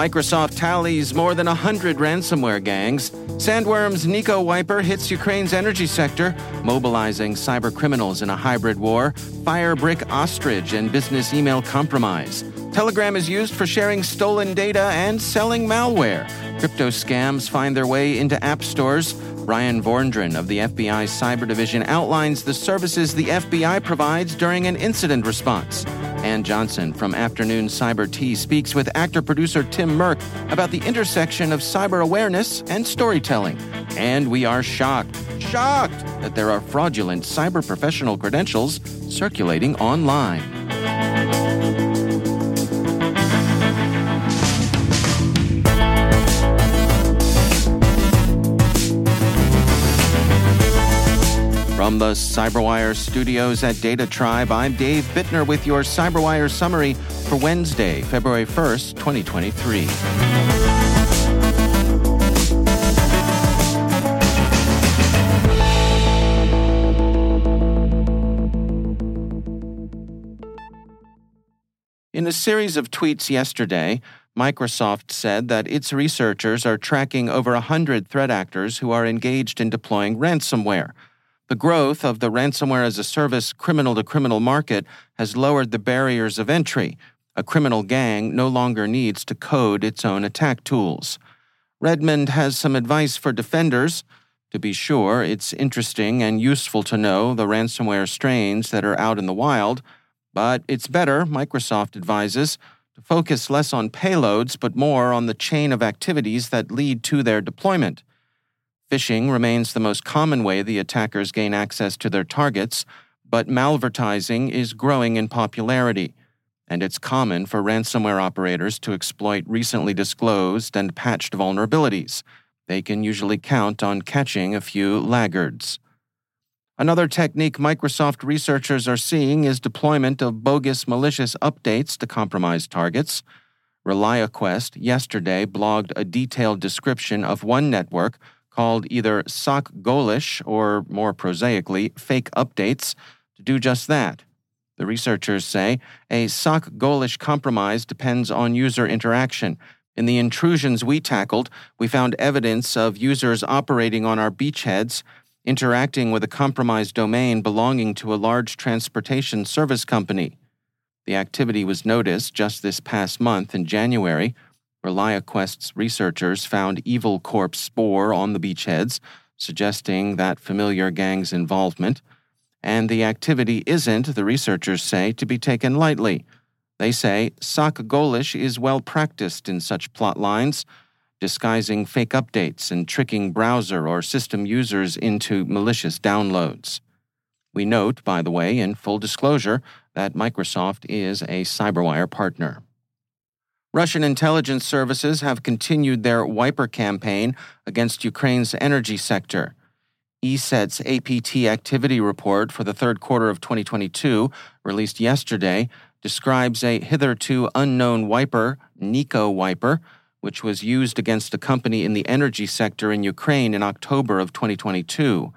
Microsoft tallies more than 100 ransomware gangs. Sandworm's NikoWiper hits Ukraine's energy sector, mobilizing cyber criminals in a hybrid war. Firebrick ostrich and business email compromise. Telegram is used for sharing stolen data and selling malware. Crypto scams find their way into app stores. Bryan Vorndran of the FBI Cyber Division outlines the services the FBI provides during an incident response. Ann Johnson from Afternoon Cyber Tea speaks with actor producer Tim Mercx about the intersection of cyber awareness and storytelling. And we are shocked, shocked that there are fraudulent cyber professional credentials circulating online. From the CyberWire studios at DataTribe, I'm Dave Bittner with your CyberWire summary for Wednesday, February 1st, 2023. In a series of tweets yesterday, Microsoft said that its researchers are tracking over 100 threat actors who are engaged in deploying ransomware. The growth of the ransomware as a service criminal to criminal market has lowered the barriers of entry. A criminal gang no longer needs to code its own attack tools. Redmond has some advice for defenders. To be sure, it's interesting and useful to know the ransomware strains that are out in the wild, but it's better, Microsoft advises, to focus less on payloads but more on the chain of activities that lead to their deployment. Phishing remains the most common way the attackers gain access to their targets, but malvertising is growing in popularity, and it's common for ransomware operators to exploit recently disclosed and patched vulnerabilities. They can usually count on catching a few laggards. Another technique Microsoft researchers are seeing is deployment of bogus malicious updates to compromised targets. ReliaQuest yesterday blogged a detailed description of one network called either SocGholish or, more prosaically, fake updates to do just that. The researchers say a SocGholish compromise depends on user interaction. In the intrusions we tackled, we found evidence of users operating on our beachheads, interacting with a compromised domain belonging to a large transportation service company. The activity was noticed just this past month in January ReliaQuest's researchers found Evil Corp spore on the beachheads, suggesting that familiar gang's involvement. And the activity isn't, the researchers say, to be taken lightly. They say Sock Golish is well practiced in such plot lines, disguising fake updates and tricking browser or system users into malicious downloads. We note, by the way, in full disclosure, that Microsoft is a CyberWire partner. Russian intelligence services have continued their wiper campaign against Ukraine's energy sector. ESET's APT activity report for the third quarter of 2022, released yesterday, describes a hitherto unknown wiper, NikoWiper, which was used against a company in the energy sector in Ukraine in October of 2022.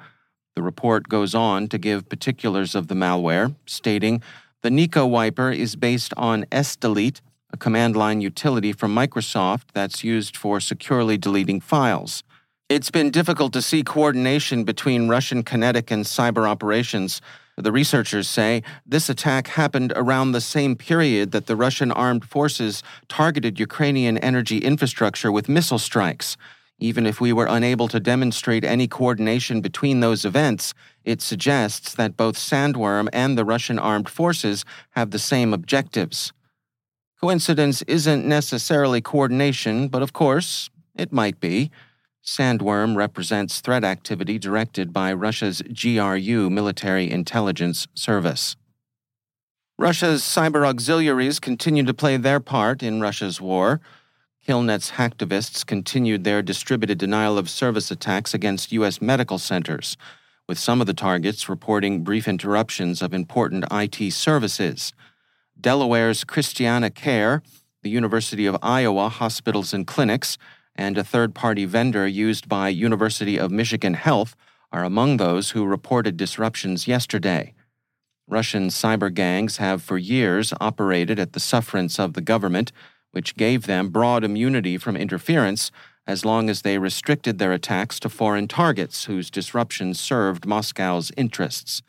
The report goes on to give particulars of the malware, stating the NikoWiper is based on sdelete, a command line utility from Microsoft that's used for securely deleting files. It's been difficult to see coordination between Russian kinetic and cyber operations. The researchers say this attack happened around the same period that the Russian armed forces targeted Ukrainian energy infrastructure with missile strikes. Even if we were unable to demonstrate any coordination between those events, it suggests that both Sandworm and the Russian armed forces have the same objectives. Coincidence isn't necessarily coordination, but of course, it might be. Sandworm represents threat activity directed by Russia's GRU military intelligence service. Russia's cyber auxiliaries continue to play their part in Russia's war. Killnet's hacktivists continued their distributed denial of service attacks against U.S. medical centers, with some of the targets reporting brief interruptions of important IT services. Delaware's ChristianaCare, the University of Iowa Hospitals and Clinics, and a third party vendor used by University of Michigan Health are among those who reported disruptions yesterday. Russian cyber gangs have for years operated at the sufferance of the government which gave them broad immunity from interference as long as they restricted their attacks to foreign targets whose disruptions served Moscow's interests.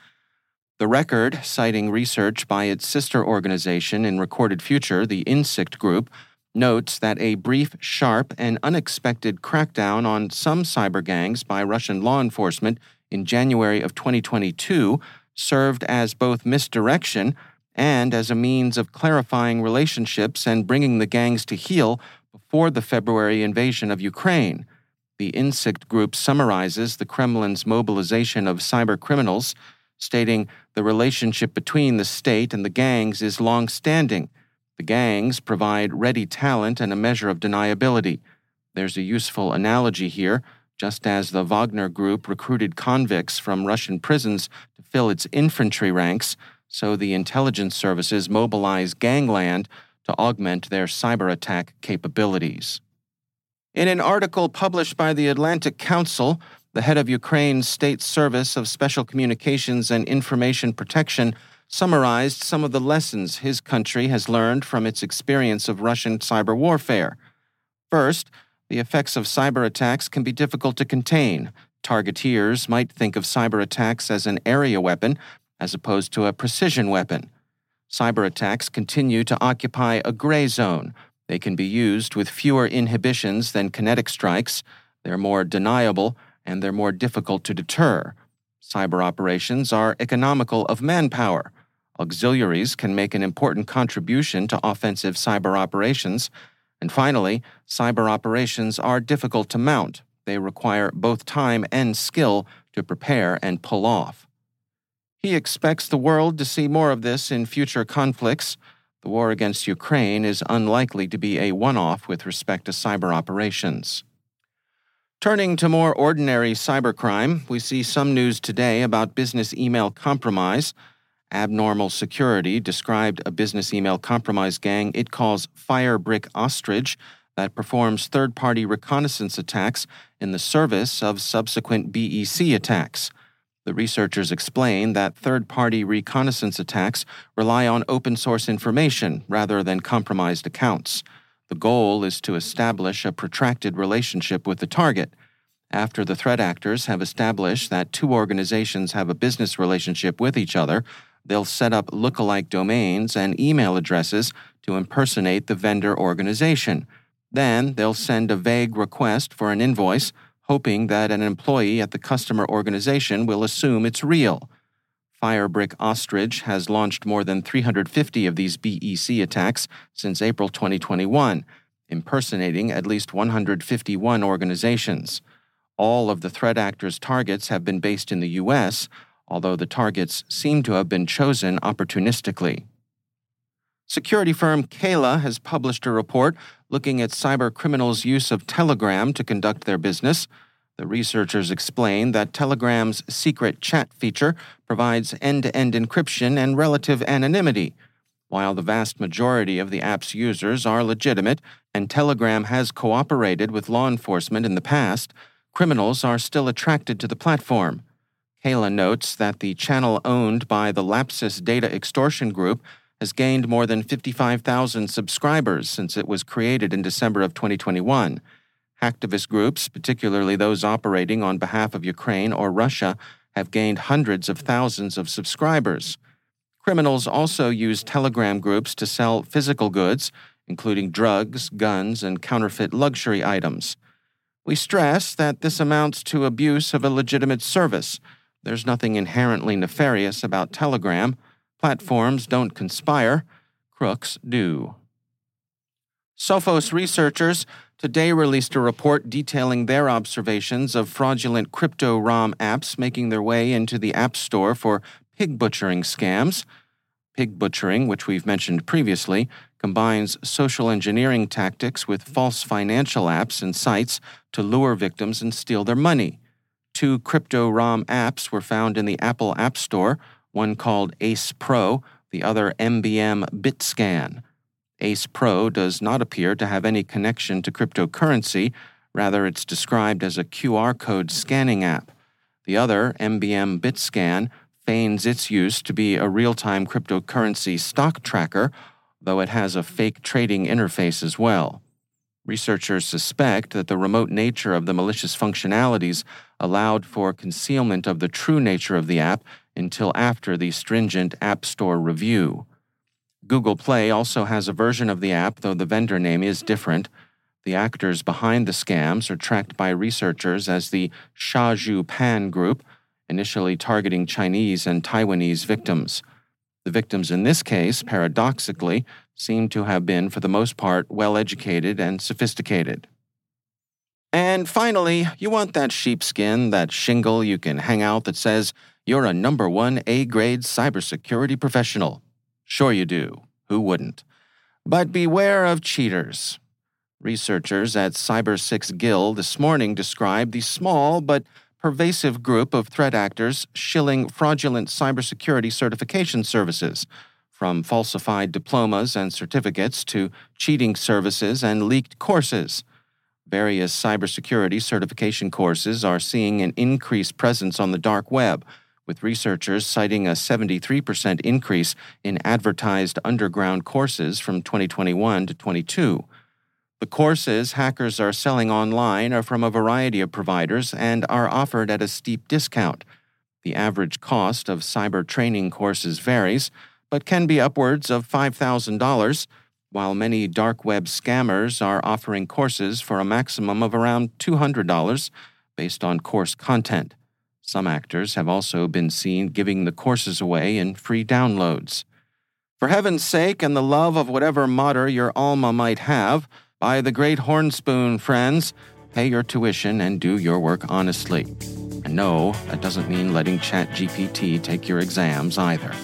The record, citing research by its sister organization in Recorded Future, the Insikt Group, notes that a brief, sharp, and unexpected crackdown on some cyber gangs by Russian law enforcement in January of 2022 served as both misdirection and as a means of clarifying relationships and bringing the gangs to heel before the February invasion of Ukraine. The Insikt Group summarizes the Kremlin's mobilization of cyber criminals, stating the relationship between the state and the gangs is long standing. The gangs provide ready talent and a measure of deniability. There's a useful analogy here. Just as the Wagner Group recruited convicts from Russian prisons to fill its infantry ranks, so the intelligence services mobilize gangland to augment their cyber attack capabilities. In an article published by the Atlantic Council, the head of Ukraine's State Service of Special Communications and Information Protection summarized some of the lessons his country has learned from its experience of Russian cyber warfare. First, the effects of cyber attacks can be difficult to contain. Targeteers might think of cyber attacks as an area weapon as opposed to a precision weapon. Cyber attacks continue to occupy a gray zone. They can be used with fewer inhibitions than kinetic strikes, they're more deniable, and they're more difficult to deter. Cyber operations are economical of manpower. Auxiliaries can make an important contribution to offensive cyber operations. And finally, cyber operations are difficult to mount. They require both time and skill to prepare and pull off. He expects the world to see more of this in future conflicts. The war against Ukraine is unlikely to be a one off with respect to cyber operations. Turning to more ordinary cybercrime, we see some news today about business email compromise. Abnormal Security described a business email compromise gang it calls Firebrick Ostrich that performs third party reconnaissance attacks in the service of subsequent BEC attacks. The researchers explain that third party reconnaissance attacks rely on open source information rather than compromised accounts. The goal is to establish a protracted relationship with the target. After the threat actors have established that two organizations have a business relationship with each other, they'll set up look-alike domains and email addresses to impersonate the vendor organization. Then they'll send a vague request for an invoice hoping that an employee at the customer organization will assume it's real. Firebrick Ostrich has launched more than 350 of these BEC attacks since April 2021, impersonating at least 151 organizations. All of the threat actors' targets have been based in the U.S., although the targets seem to have been chosen opportunistically. Security firm KELA has published a report looking at cyber criminals' use of Telegram to conduct their business. The researchers explain that Telegram's secret chat feature provides end to end encryption and relative anonymity. While the vast majority of the app's users are legitimate, and Telegram has cooperated with law enforcement in the past, criminals are still attracted to the platform. KELA notes that the channel owned by the Lapsus Data Extortion Group has gained more than 55,000 subscribers since it was created in December of 2021. Hacktivist groups, particularly those operating on behalf of Ukraine or Russia, have gained hundreds of thousands of subscribers. Criminals also use Telegram groups to sell physical goods, including drugs, guns, and counterfeit luxury items. We stress that this amounts to abuse of a legitimate service. There's nothing inherently nefarious about Telegram. Platforms don't conspire, crooks do. Sophos researchers today released a report detailing their observations of fraudulent CryptoRom apps making their way into the App Store for pig butchering scams. Pig butchering, which we've mentioned previously, combines social engineering tactics with false financial apps and sites to lure victims and steal their money. Two CryptoRom apps were found in the Apple App Store, one called Ace Pro, the other MBM BitScan. Ace Pro does not appear to have any connection to cryptocurrency, rather, it's described as a QR code scanning app. The other, MBM BitScan, feigns its use to be a real time cryptocurrency stock tracker, though it has a fake trading interface as well. Researchers suspect that the remote nature of the malicious functionalities allowed for concealment of the true nature of the app until after the stringent App Store review. Google Play also has a version of the app, though the vendor name is different. The actors behind the scams are tracked by researchers as the Shazhu Pan Group, initially targeting Chinese and Taiwanese victims. The victims in this case, paradoxically, seem to have been, for the most part, well educated and sophisticated. And finally, you want that sheepskin, that shingle you can hang out that says you're a number one A grade cybersecurity professional. Sure, you do. Who wouldn't? But beware of cheaters. Researchers at Cybersixgill this morning described the small but pervasive group of threat actors shilling fraudulent cybersecurity certification services, from falsified diplomas and certificates to cheating services and leaked courses. Various cybersecurity certification courses are seeing an increased presence on the dark web, with researchers citing a 73% increase in advertised underground courses from 2021 to 22. The courses hackers are selling online are from a variety of providers and are offered at a steep discount. The average cost of cyber training courses varies, but can be upwards of $5,000 while many dark web scammers are offering courses for a maximum of around $200 based on course content. Some actors have also been seen giving the courses away in free downloads. For heaven's sake and the love of whatever mater your alma might have, by the great hornspoon, friends, pay your tuition and do your work honestly. And no, that doesn't mean letting ChatGPT take your exams either.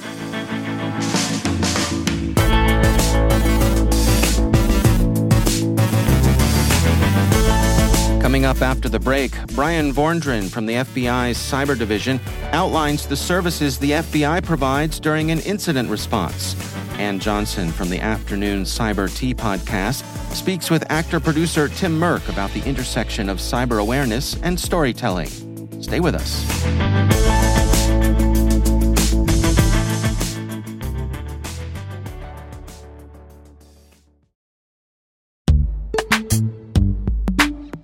Coming up after the break, Bryan Vorndran from the FBI's Cyber Division outlines the services the FBI provides during an incident response. Ann Johnson from the Afternoon Cyber Tea podcast speaks with actor producer Tim Mercx about the intersection of cyber awareness and storytelling. Stay with us.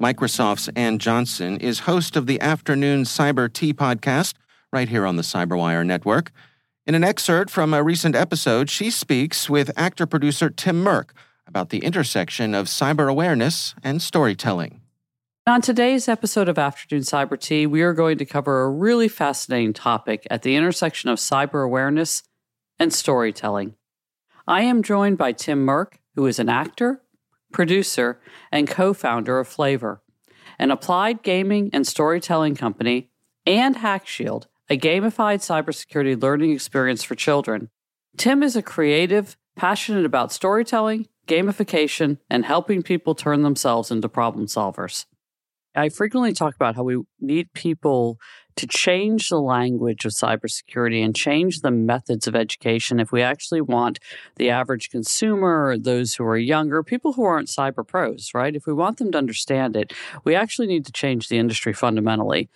Microsoft's Ann Johnson is host of the Afternoon Cyber Tea podcast right here on the Cyberwire network. In an excerpt from a recent episode, she speaks with actor producer Tim Mercx about the intersection of cyber awareness and storytelling. On today's episode of Afternoon Cyber Tea, we are going to cover a really fascinating topic at the intersection of cyber awareness and storytelling. I am joined by Tim Mercx, who is an actor, producer, and co founder of Flavor, an applied gaming and storytelling company, and HackShield, a gamified cybersecurity learning experience for children. Tim is a creative, passionate about storytelling, gamification, and helping people turn themselves into problem solvers. I frequently talk about how we need people to change the language of cybersecurity and change the methods of education if we actually want the average consumer, those who are younger, people who aren't cyber pros, right? If we want them to understand it, we actually need to change the industry fundamentally.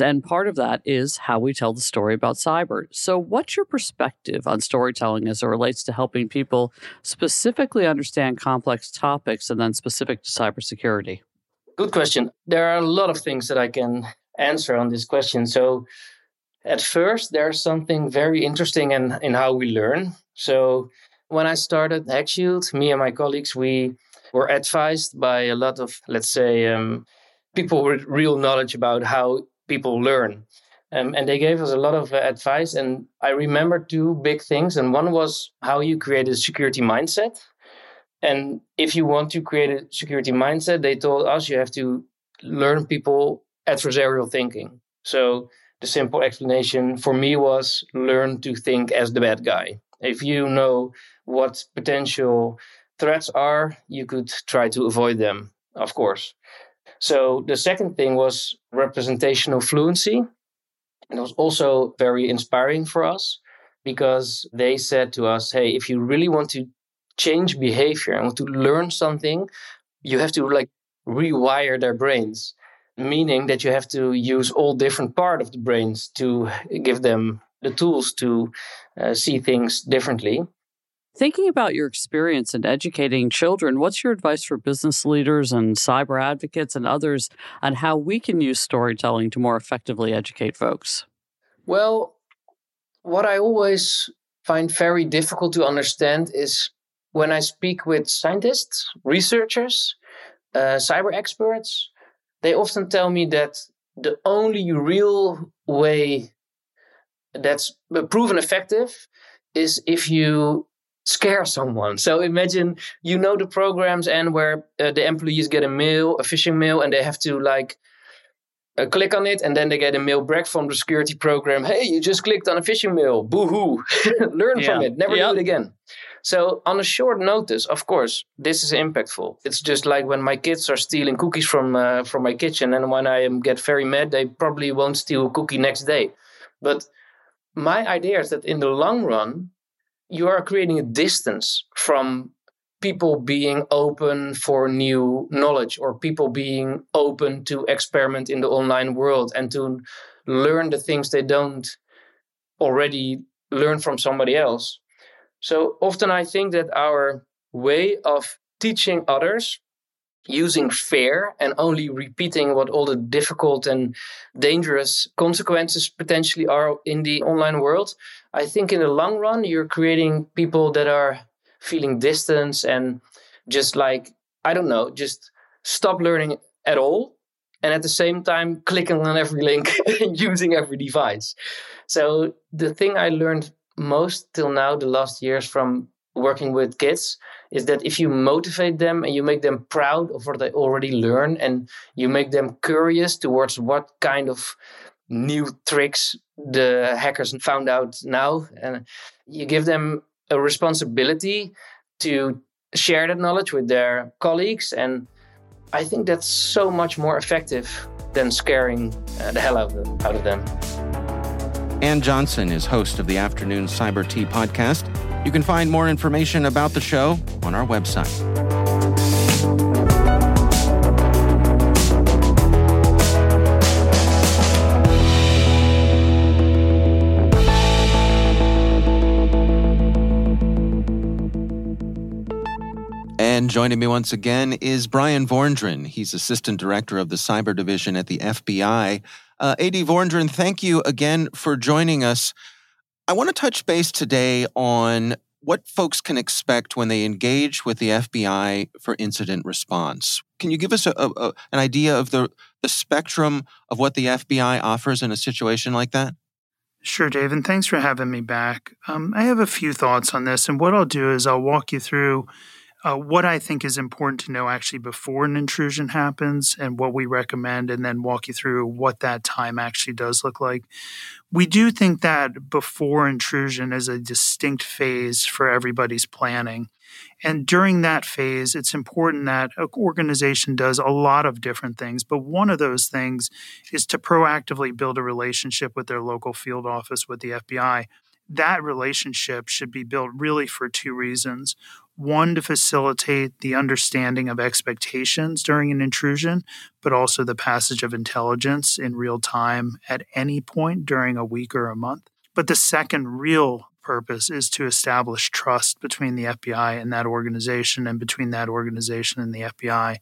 And part of that is how we tell the story about cyber. So, what's your perspective on storytelling as it relates to helping people specifically understand complex topics and then specific to cybersecurity? Good question. There are a lot of things that I can answer on this question. So, at first, there's something very interesting in, in how we learn. So, when I started HackShield, me and my colleagues, we were advised by a lot of, let's say, um, people with real knowledge about how people learn. Um, and they gave us a lot of uh, advice. And I remember two big things. And one was how you create a security mindset. And if you want to create a security mindset, they told us you have to learn people adversarial thinking. So the simple explanation for me was learn to think as the bad guy. If you know what potential threats are, you could try to avoid them, of course. So the second thing was representational fluency. And it was also very inspiring for us because they said to us, hey, if you really want to change behavior and want to learn something, you have to like rewire their brains, meaning that you have to use all different part of the brains to give them the tools to uh, see things differently. Thinking about your experience in educating children, what's your advice for business leaders and cyber advocates and others on how we can use storytelling to more effectively educate folks? Well, what I always find very difficult to understand is when I speak with scientists, researchers, uh, cyber experts, they often tell me that the only real way that's proven effective is if you scare someone. So imagine you know the programs and where uh, the employees get a mail, a phishing mail, and they have to like uh, click on it, and then they get a mail back from the security program. Hey, you just clicked on a phishing mail. Boo hoo! Learn yeah. from it. Never yep. do it again. So on a short notice, of course, this is impactful. It's just like when my kids are stealing cookies from uh, from my kitchen, and when I get very mad, they probably won't steal a cookie next day. But my idea is that in the long run, you are creating a distance from people being open for new knowledge or people being open to experiment in the online world and to learn the things they don't already learn from somebody else so often I think that our way of teaching others using fear and only repeating what all the difficult and dangerous consequences potentially are in the online world, I think in the long run, you're creating people that are feeling distance and just like, I don't know, just stop learning at all. And at the same time, clicking on every link and using every device. So the thing I learned most till now, the last years from working with kids, is that if you motivate them and you make them proud of what they already learn and you make them curious towards what kind of new tricks the hackers found out now and you give them a responsibility to share that knowledge with their colleagues and i think that's so much more effective than scaring uh, the hell out of them, out of them. Ann Johnson is host of the Afternoon Cyber Tea podcast. You can find more information about the show on our website. And joining me once again is Bryan Vorndran. He's Assistant Director of the Cyber Division at the FBI. Uh, AD thank you again for joining us. I want to touch base today on what folks can expect when they engage with the FBI for incident response. Can you give us a, a, an idea of the, the spectrum of what the FBI offers in a situation like that? Sure, Dave, and thanks for having me back. Um, I have a few thoughts on this, and what I'll do is I'll walk you through uh, what I think is important to know actually before an intrusion happens and what we recommend, and then walk you through what that time actually does look like. We do think that before intrusion is a distinct phase for everybody's planning. And during that phase, it's important that an organization does a lot of different things. But one of those things is to proactively build a relationship with their local field office with the FBI that relationship should be built really for two reasons. One, to facilitate the understanding of expectations during an intrusion, but also the passage of intelligence in real time at any point during a week or a month. But the second real purpose is to establish trust between the FBI and that organization and between that organization and the FBI.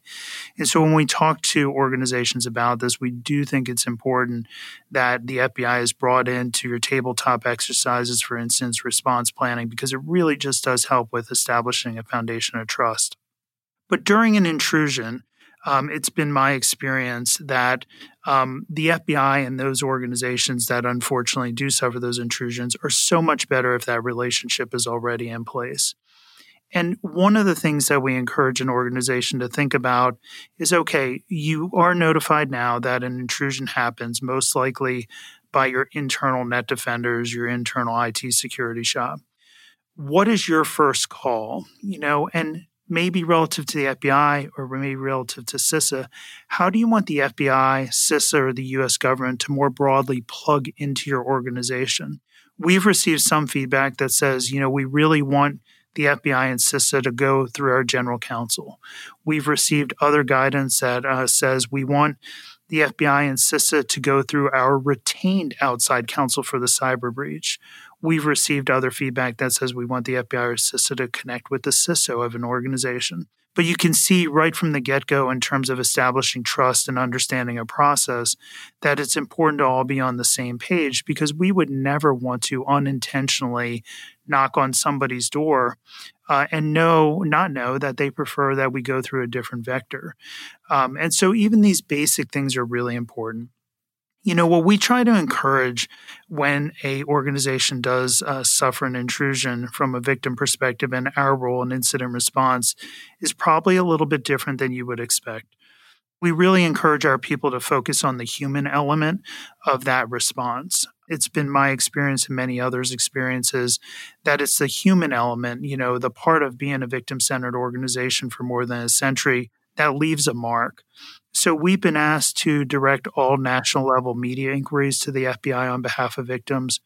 And so when we talk to organizations about this, we do think it's important that the FBI is brought into your tabletop exercises, for instance, response planning, because it really just does help with establishing a foundation of trust. But during an intrusion, um, it's been my experience that um, the FBI and those organizations that unfortunately do suffer those intrusions are so much better if that relationship is already in place. And one of the things that we encourage an organization to think about is okay, you are notified now that an intrusion happens, most likely by your internal net defenders, your internal IT security shop. What is your first call? You know, and maybe relative to the FBI or maybe relative to CISA, how do you want the FBI, CISA, or the US government to more broadly plug into your organization? We've received some feedback that says, you know, we really want the FBI and CISA to go through our general counsel. We've received other guidance that uh, says we want the FBI and CISA to go through our retained outside counsel for the cyber breach. We've received other feedback that says we want the FBI or CISA to connect with the CISO of an organization. But you can see right from the get go, in terms of establishing trust and understanding a process, that it's important to all be on the same page because we would never want to unintentionally knock on somebody's door uh, and know, not know that they prefer that we go through a different vector. Um, and so even these basic things are really important you know what we try to encourage when a organization does uh, suffer an intrusion from a victim perspective and our role in incident response is probably a little bit different than you would expect. We really encourage our people to focus on the human element of that response. It's been my experience and many others experiences that it's the human element you know the part of being a victim centered organization for more than a century that leaves a mark so we've been asked to direct all national level media inquiries to the FBI on behalf of victims.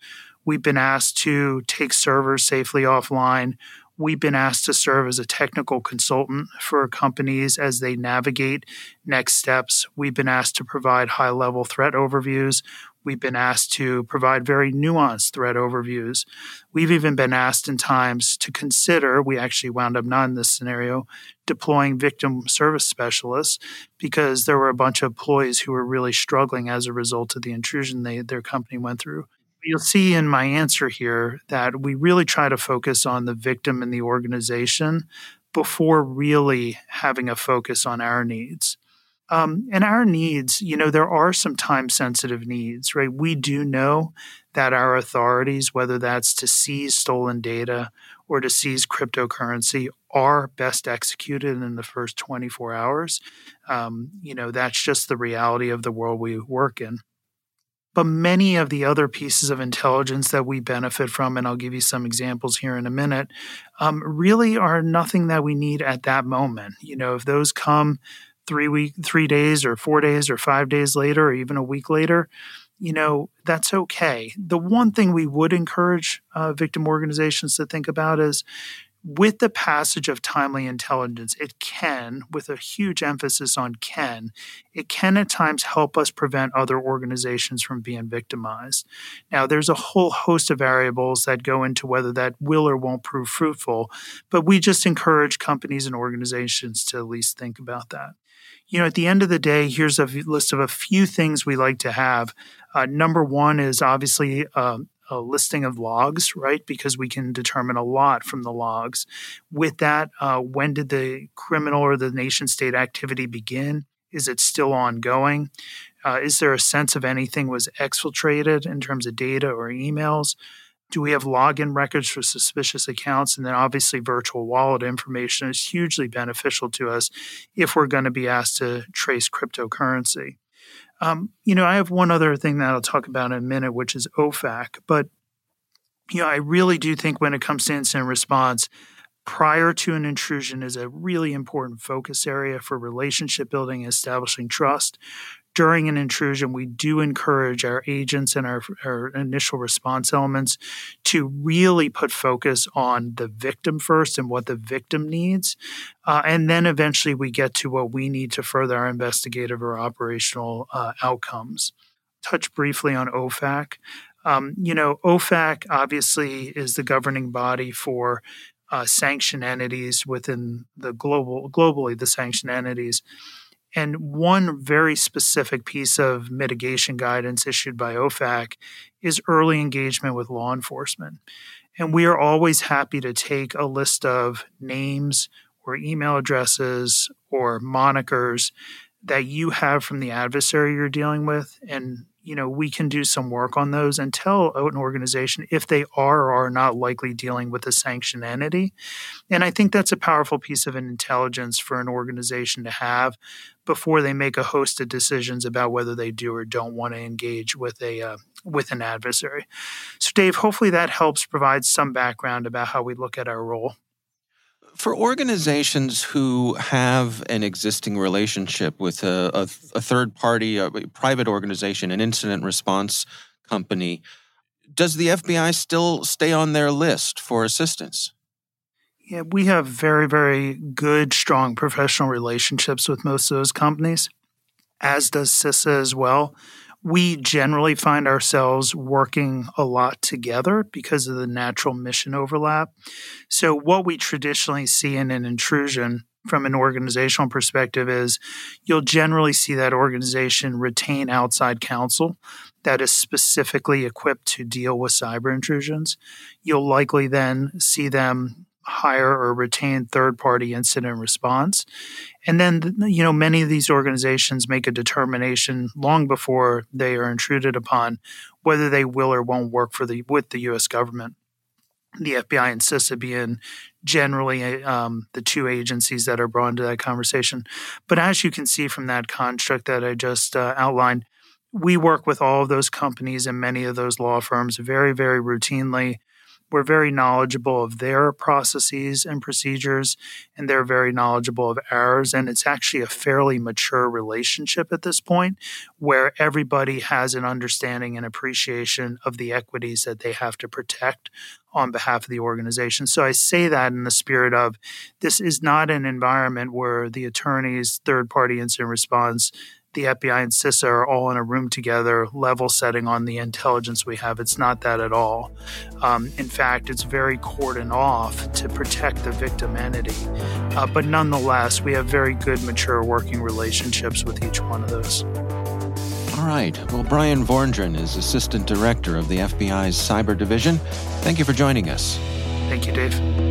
We've been asked to take servers safely offline. We've been asked to serve as a technical consultant for companies as they navigate next steps. We've been asked to provide high level threat overviews. We've been asked to provide very nuanced threat overviews. We've even been asked in times to consider, we actually wound up not in this scenario, deploying victim service specialists because there were a bunch of employees who were really struggling as a result of the intrusion they, their company went through. You'll see in my answer here that we really try to focus on the victim and the organization before really having a focus on our needs. Um, and our needs, you know, there are some time sensitive needs, right? We do know that our authorities, whether that's to seize stolen data or to seize cryptocurrency, are best executed in the first 24 hours. Um, you know, that's just the reality of the world we work in. But many of the other pieces of intelligence that we benefit from, and I'll give you some examples here in a minute, um, really are nothing that we need at that moment. You know, if those come three week, three days, or four days, or five days later, or even a week later, you know, that's okay. The one thing we would encourage uh, victim organizations to think about is with the passage of timely intelligence, it can, with a huge emphasis on can, it can at times help us prevent other organizations from being victimized. Now, there's a whole host of variables that go into whether that will or won't prove fruitful, but we just encourage companies and organizations to at least think about that. You know, at the end of the day, here's a list of a few things we like to have. Uh, number one is obviously uh, a listing of logs, right? Because we can determine a lot from the logs. With that, uh, when did the criminal or the nation state activity begin? Is it still ongoing? Uh, is there a sense of anything was exfiltrated in terms of data or emails? Do we have login records for suspicious accounts? And then obviously, virtual wallet information is hugely beneficial to us if we're going to be asked to trace cryptocurrency. Um, you know, I have one other thing that I'll talk about in a minute, which is OFAC. But, you know, I really do think when it comes to incident response, prior to an intrusion is a really important focus area for relationship building, establishing trust during an intrusion, we do encourage our agents and our, our, initial response elements to really put focus on the victim first and what the victim needs. Uh, and then eventually we get to what we need to further our investigative or operational uh, outcomes. Touch briefly on OFAC. Um, you know, OFAC obviously is the governing body for uh, sanctioned entities within the global, globally, the sanctioned entities. And one very specific piece of mitigation guidance issued by OFAC is early engagement with law enforcement. And we are always happy to take a list of names or email addresses or monikers that you have from the adversary you're dealing with and you know, we can do some work on those and tell an organization if they are or are not likely dealing with a sanctioned entity. And I think that's a powerful piece of intelligence for an organization to have before they make a host of decisions about whether they do or don't want to engage with a uh, with an adversary. So, Dave, hopefully that helps provide some background about how we look at our role. For organizations who have an existing relationship with a, a, a third party, a private organization, an incident response company, does the FBI still stay on their list for assistance? Yeah, we have very, very good, strong professional relationships with most of those companies, as does CISA as well we generally find ourselves working a lot together because of the natural mission overlap. So, what we traditionally see in an intrusion from an organizational perspective is you'll generally see that organization retain outside counsel that is specifically equipped to deal with cyber intrusions. You'll likely then see them hire or retain third party incident response. And then, you know, many of these organizations make a determination long before they are intruded upon whether they will or won't work for the with the U.S. government. The FBI and CISA being generally um, the two agencies that are brought into that conversation. But as you can see from that construct that I just uh, outlined, we work with all of those companies and many of those law firms very, very routinely we're very knowledgeable of their processes and procedures, and they're very knowledgeable of ours. And it's actually a fairly mature relationship at this point where everybody has an understanding and appreciation of the equities that they have to protect on behalf of the organization. So I say that in the spirit of this is not an environment where the attorneys, third party incident response, the FBI and CISA are all in a room together, level setting on the intelligence we have. It's not that at all. Um, in fact, it's very cordoned off to protect the victim entity. Uh, but nonetheless, we have very good, mature working relationships with each one of those. All right. Well, Bryan Vorndran is Assistant Director of the FBI's Cyber Division. Thank you for joining us. Thank you, Dave.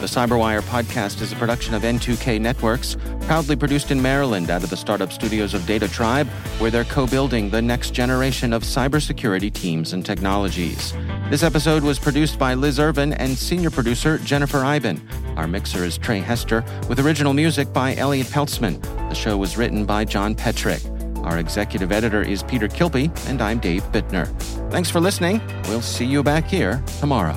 The Cyberwire podcast is a production of N2K Networks, proudly produced in Maryland out of the startup studios of DataTribe, where they're co building the next generation of cybersecurity teams and technologies. This episode was produced by Liz Irvin and senior producer Jennifer Eiben. Our mixer is Trey Hester, with original music by Elliott Peltzman. The show was written by John Petrik. Our executive editor is Peter Kilpe, and I'm Dave Bittner. Thanks for listening. We'll see you back here tomorrow.